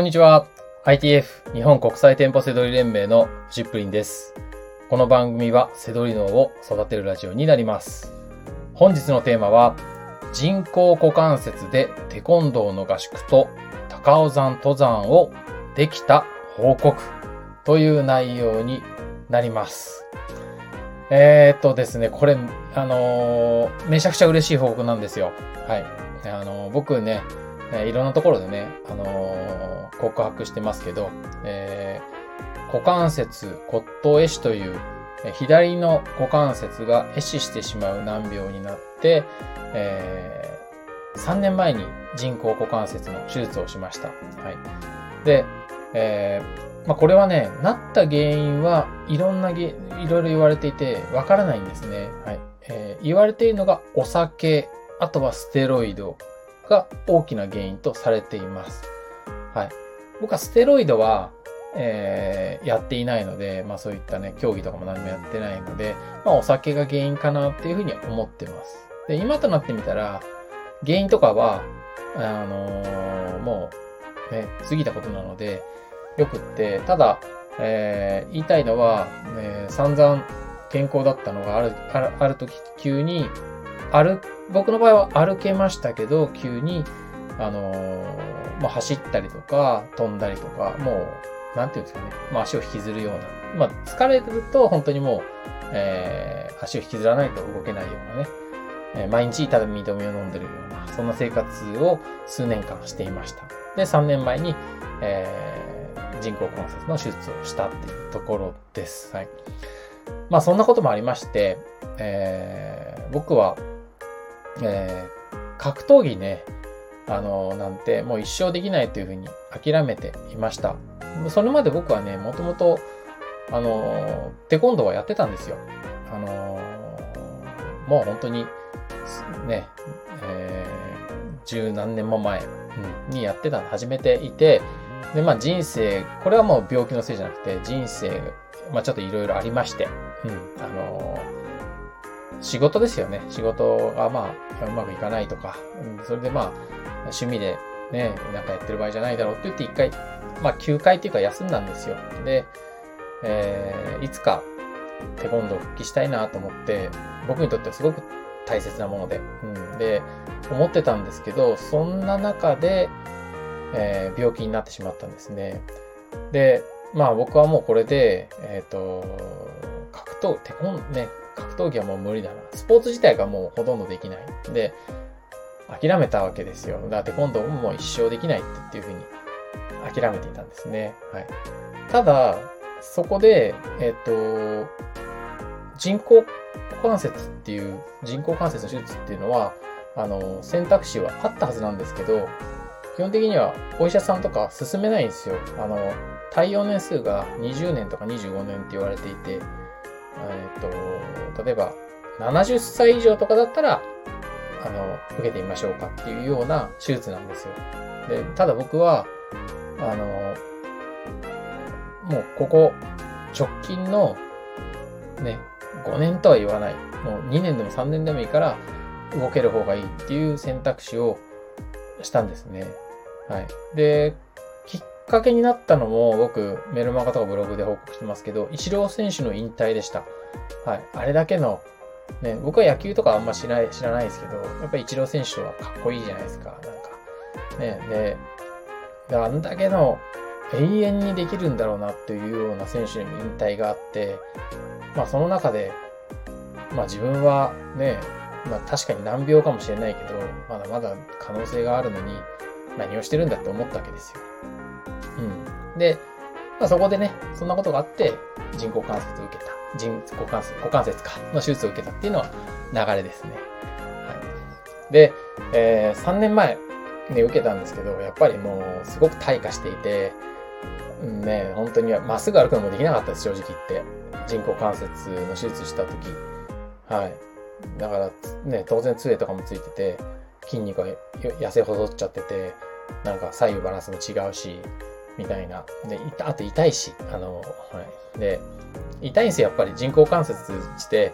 こんにちは。ITF 日本国際店舗セドリ連盟のジップリンです。この番組はセドリ脳を育てるラジオになります。本日のテーマは人工股関節でテコンドーの合宿と高尾山登山をできた報告という内容になります。えー、っとですね、これ、あのーめちゃくちゃ嬉しい報告なんですよ。はい。あのー僕ね、えいろんなところでね、あの告白してますけど、えー股関節骨頭壊死という、左の股関節が壊死してしまう難病になって、え3年前に人工股関節の手術をしました。はい。で、えーまあ、これはね、なった原因はいろんなげ、いろいろ言われていて、わからないんですね。はい。えー言われているのがお酒、あとはステロイドが大きな原因とされています。はい。僕はステロイドは、えーやっていないので、まあそういったね、競技とかも何もやってないので、まあお酒が原因かなっていうふうに思ってます。で、今となってみたら、原因とかは、あのーもう、ね、過ぎたことなので、よくって、ただ、えー言いたいのは、え散々健康だったのがある、ある、ある時急に、歩、僕の場合は歩けましたけど、急に、あのーまあ、走ったりとか、飛んだりとか、もう、なんていうんですかね、まあ、足を引きずるような。まあ、疲れてると、本当にもう、えー足を引きずらないと動けないようなね、えー毎日ただ認めを飲んでるような、そんな生活を数年間していました。で、3年前に、えー人工関節の手術をしたっていうところです。はい。まあ、そんなこともありまして、えー僕は、えー格闘技ね、あの、なんて、もう一生できないというふうに諦めていました。それまで僕はね、もともと、あの、テコンドーはやってたんですよ。あの、もう本当に、ね、えー十何年も前うんにやってた、始めていて、で、まあ人生、これはもう病気のせいじゃなくて、人生、まあちょっといろいろありまして、うん、あの仕事ですよね。仕事がまあ、うまくいかないとか、うんそれでまあ、趣味でね、なんかやってる場合じゃないだろうって言って一回、まあ休会っていうか休んだんですよ。で、えーいつかテコンドー復帰したいなと思って、僕にとってはすごく大切なもので、うん、で、思ってたんですけど、そんな中で、えー病気になってしまったんですね。で、まあ僕はもうこれで、えっ、と、格闘、テコン、ね、格闘技はもう無理だな。スポーツ自体がもうほとんどできない。で、諦めたわけですよ。だからテコンドーももう一生できないっていうふうに諦めていたんですね。はい。ただ、そこで、えっ、と、人工関節っていう、人工関節の手術っていうのは、あの、選択肢はあったはずなんですけど、基本的にはお医者さんとか進めないんですよ。あの、耐用年数が20年とか25年って言われていて、えっ、と、例えば70歳以上とかだったら、あの、受けてみましょうかっていうような手術なんですよ。で、ただ僕は、あの、もうここ、直近の、ね、5年とは言わない。もう2年でも3年でもいいから、動ける方がいいっていう選択肢をしたんですね。はい。で、かけになったのも、僕、メルマガとかブログで報告してますけど、イチロー選手の引退でした。はい。あれだけの、ね、僕は野球とかあんま知らない、知らないですけど、やっぱりイチロー選手はかっこいいじゃないですか。なんか、ね、で、であんだけの永遠にできるんだろうなっていうような選手にも引退があって、まあその中で、まあ自分はね、まあ確かに難病かもしれないけど、まだまだ可能性があるのに何をしてるんだって思ったわけですよ。で、まあそこでね、そんなことがあって人工関節を受けた。人工関節、股関節か、の手術を受けたっていうのは流れですね。はい。で、えー3年前に受けたんですけど、やっぱりもうすごく退化していて、うんね、本当にまっすぐ歩くのもできなかったです、正直言って。人工関節の手術した時。はい。だから、ね、当然杖とかもついてて、筋肉が痩せ細っちゃってて、なんか左右バランスも違うし、みたいな。で、あと痛いし、あの、はい。で、痛いんですよ、やっぱり人工関節して、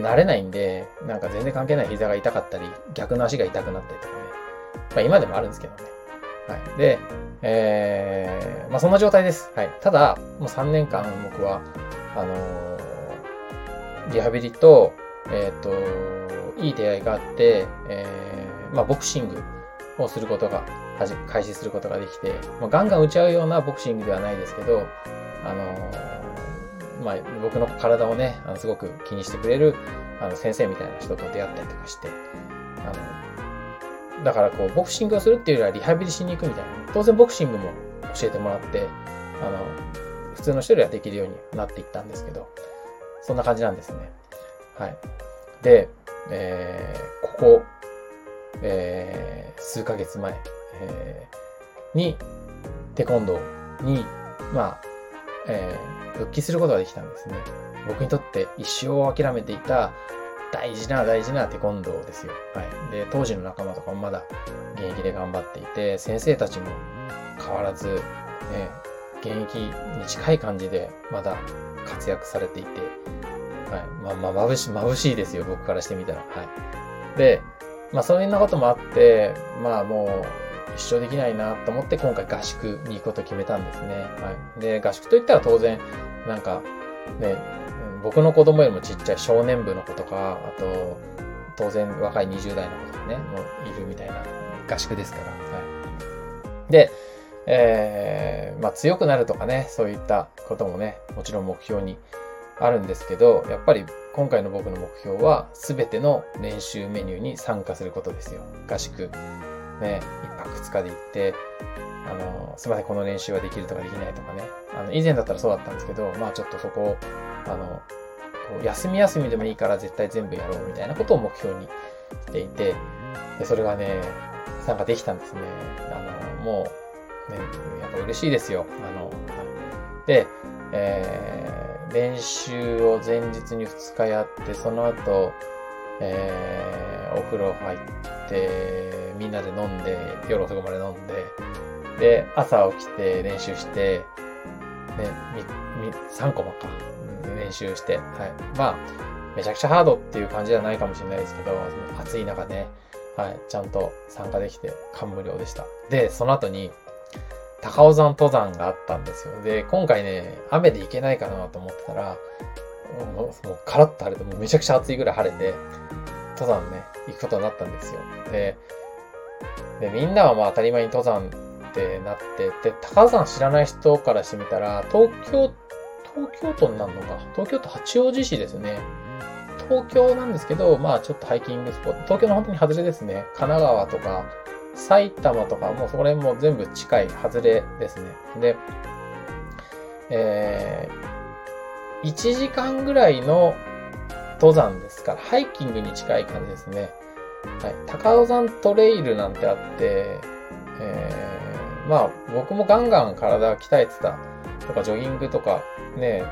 慣れないんで、なんか全然関係ない膝が痛かったり、逆の足が痛くなったりとかね。まあ今でもあるんですけどね。はい。で、えー、まあそんな状態です。はい。ただ、もう3年間僕は、あのー、リハビリと、えっ、ー、と、いい出会いがあって、えー、まあボクシングをすることが、開始することができて、まあ、ガンガン打ち合うようなボクシングではないですけど、あの、まあ僕の体をね、あのすごく気にしてくれる、あの先生みたいな人と出会ったりとかして、あの、だからこう、ボクシングをするっていうよりはリハビリしに行くみたいな。当然ボクシングも教えてもらって、あの、普通の人よりはできるようになっていったんですけど、そんな感じなんですね。はい。で、えー、ここ、えー、数ヶ月前、えー、に、テコンドーに、まあ、えー、復帰することができたんですね。僕にとって一生を諦めていた大事な大事なテコンドーですよ。はい。で、当時の仲間とかもまだ現役で頑張っていて、先生たちも変わらず、ね、現役に近い感じでまだ活躍されていて、はい。まあ、まあ、眩し、眩しいですよ、僕からしてみたら。はい。で、まあ、そういうなこともあって、まあ、もう、一生できないなと思って今回合宿に行くことを決めたんですね。はい。で、合宿といったら当然、なんか、ね、僕の子供よりもちっちゃい少年部の子とか、あと、当然若い20代の子とかね、もういるみたいな合宿ですから。はい。で、えー、まあ強くなるとかね、そういったこともね、もちろん目標にあるんですけど、やっぱり今回の僕の目標は、すべての練習メニューに参加することですよ。合宿、ね、一泊二日で行って、あの、すみません、この練習はできるとかできないとかね。あの、以前だったらそうだったんですけど、まあちょっとそこをあの、休み休みでもいいから絶対全部やろうみたいなことを目標にしていて、でそれがね、参加できたんですね。あの、もう、ね、やっぱ嬉しいですよ。あの、で、えー、練習を前日に2日やって、その後、えー、お風呂入って、みんなで飲んで、夜遅くまで飲んで、で、朝起きて練習して、ね、み、み、3コマか。練習して、はい。まあ、めちゃくちゃハードっていう感じじゃないかもしれないですけど、暑い中ね、はい、ちゃんと参加できて感無量でした。で、その後に、高尾山登山があったんですよ。で、今回ね、雨で行けないかなと思ってたら、もう、もうカラッと晴れて、もうめちゃくちゃ暑いぐらい晴れて、登山ね、行くことになったんですよ。で、で、みんなはまあ当たり前に登山ってなって、で、高尾山知らない人からしてみたら、東京東京都になるのか。東京都八王子市ですね。東京なんですけど、まあちょっとハイキングスポット。東京の本当に外れですね。神奈川とか、埼玉とか、もうそれも全部近い外れですね。で、えー、1時間ぐらいの登山ですから、ハイキングに近い感じですね。はい。高尾山トレイルなんてあって、えー、まあ僕もガンガン体鍛えてたとかジョギングとかね、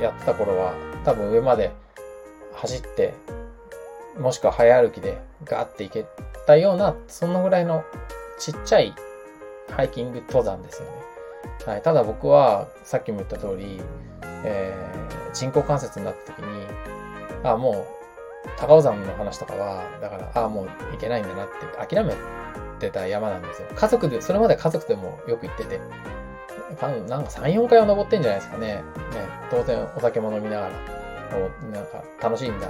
やってた頃は、多分上まで走って、もしくは早歩きでガーって行けたような、そんなぐらいのちっちゃいハイキング登山ですよね。はい、ただ僕は、さっきも言った通り、えー、人工関節になった時に、あ、もう、高尾山の話とかは、だから、ああ、もう行けないんだなって諦めてた山なんですよ。家族で、それまで家族でもよく行ってて、なんか3、4回は登ってんじゃないですかね。ね、当然お酒も飲みながら、なんか楽しいんだ。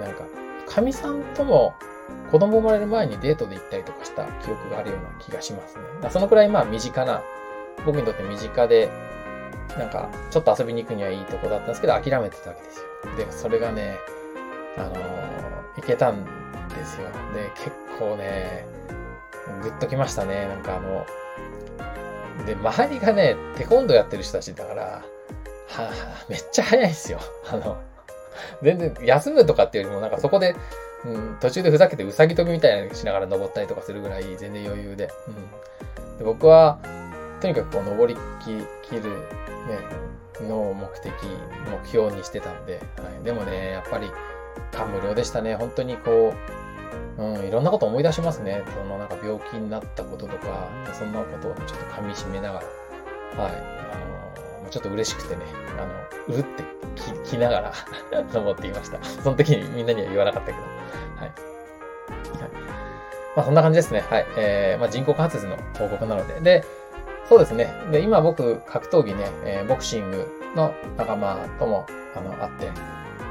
なんか、神さんとも子供生まれる前にデートで行ったりとかした記憶があるような気がしますね。そのくらいまあ身近な、僕にとって身近で、なんか、ちょっと遊びに行くにはいいとこだったんですけど、諦めてたわけですよ。で、それがね、あの、行けたんですよ。で、結構ね、ぐっときましたね。なんかあの、で、周りがね、テコンドやってる人たちだから、はあ、めっちゃ早いんですよ。あの、全然休むとかっていうよりもなんかそこで、うん、途中でふざけてうさぎ跳びみたいなのしながら登ったりとかするぐらい全然余裕で。うん、で僕は、とにかくこう登りきる、ね、の目的、目標にしてたんで、はい、でもね、やっぱり感無量でしたね。本当にこう、うん、いろんなこと思い出しますね。そのなんか病気になったこととか、そんなことをちょっと噛み締めながら、はい、あの、ちょっと嬉しくてね、あの、うるってききながら 登っていました。その時にみんなには言わなかったけど、はい。はい、まあそんな感じですね。はい。えー、まあ人工関節の報告なので。で、そうですね。で、今僕、格闘技ね、えー、ボクシングの仲間とも、あの、会って、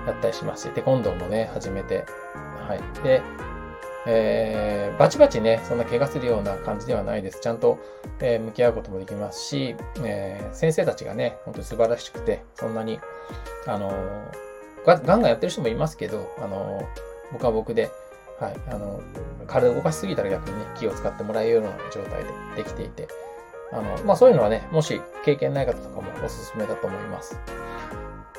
やったりしますし、テコンドーもね、始めて、はい。で、えー、バチバチね、そんな怪我するような感じではないです。ちゃんと、えー、向き合うこともできますし、えー、先生たちがね、本当に素晴らしくて、そんなに、あのガンガンやってる人もいますけど、あの僕は僕で、はい、あの体を動かしすぎたら逆にね、気を使ってもらえるような状態でできていて、あの、まあ、そういうのはね、もし経験ない方とかもおすすめだと思います。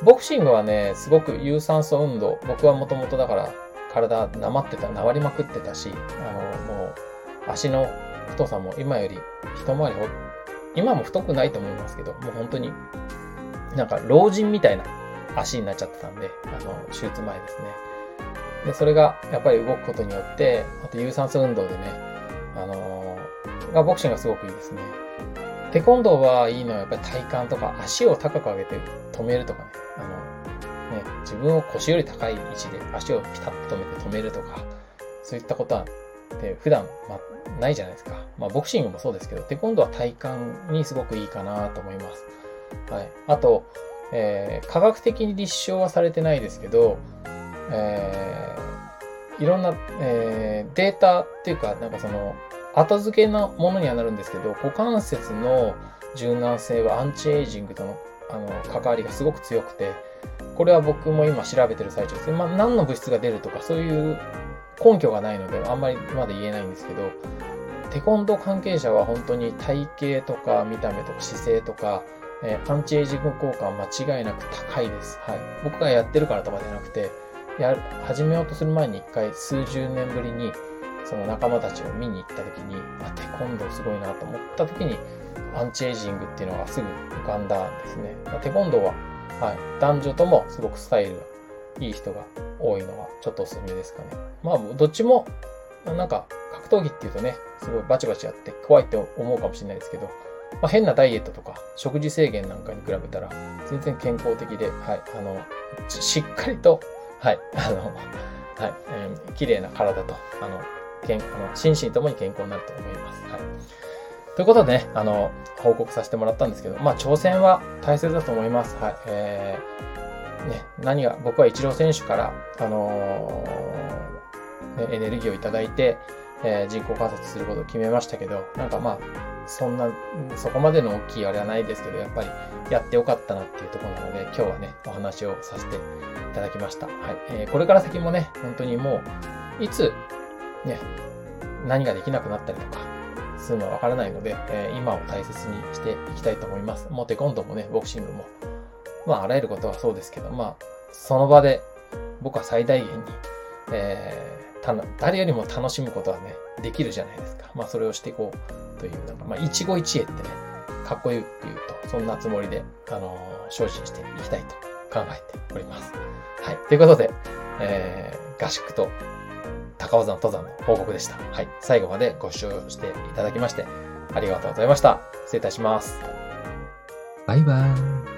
ボクシングはね、すごく有酸素運動。僕はもともとだから体なまってた、なわりまくってたし、あの、もう足の太さも今より一回りほ、今も太くないと思いますけど、もう本当になんか老人みたいな足になっちゃってたんで、あの、手術前ですね。で、それがやっぱり動くことによって、あと有酸素運動でね、あのー、がボクシングがすごくいいですね。テコンドーはいいのはやっぱり体幹とか足を高く上げて止めるとかね。自分を腰より高い位置で足をピタッと止めて止めるとか、そういったことは、で普段、ま、ないじゃないですか。まあ、ボクシングもそうですけど、テコンドーは体幹にすごくいいかなと思います。はい。あと、えー、科学的に立証はされてないですけど、えー、いろんな、えー、データっていうか、なんかその、後付けのものにはなるんですけど、股関節の柔軟性はアンチエイジングとのあの関わりがすごく強くて、これは僕も今調べてる最中です。まあ、何の物質が出るとか、そういう根拠がないので、あんまりまだ言えないんですけど、テコンドー関係者は本当に体型とか見た目とか姿勢とか、えー、アンチエイジング効果は間違いなく高いです。はい。僕がやってるからとかじゃなくて、やる、始めようとする前に一回数十年ぶりに、その仲間たちを見に行った時に、あ、テコンドーすごいなと思った時に、アンチエイジングっていうのがすぐ浮かんだんですね。テコンドーは、はい、男女ともすごくスタイルがいい人が多いのがちょっとおすすめですかね。まあ、どっちも、なんか、格闘技っていうとね、すごいバチバチやって怖いって思うかもしれないですけど、まあ、変なダイエットとか食事制限なんかに比べたら全然健康的で、はい、あの、しっかりと、はい、あの、はい、えー、綺麗な体と、あの、健あの心身ともに健康になると思います。はい。ということでね、あの、報告させてもらったんですけど、まあ、挑戦は大切だと思います。はい。えー、ね、何が、僕はイチロー選手から、あのー、ね、エネルギーをいただいて、えー、人工観察することを決めましたけど、なんかまあ、そんな、そこまでの大きいあれはないですけど、やっぱりやってよかったなっていうところなので、今日はね、お話をさせていただきました。はい。えー、これから先もね、本当にもう、いつ、ね、何ができなくなったりとか、するのはわからないので、えー、今を大切にしていきたいと思います。もうテコンドもね、ボクシングも、まあ、あらゆることはそうですけど、まあ、その場で僕は最大限に、えー誰よりも楽しむことはね、できるじゃないですか。まあ、それをしていこうという、なんか、まあ、一期一会ってね、かっこよく言うと、そんなつもりで、あのー、精進していきたいと考えております。はい。ということで、えー、合宿と高尾山登山の報告でした。はい。最後までご視聴していただきまして、ありがとうございました。失礼いたします。バイバーイ。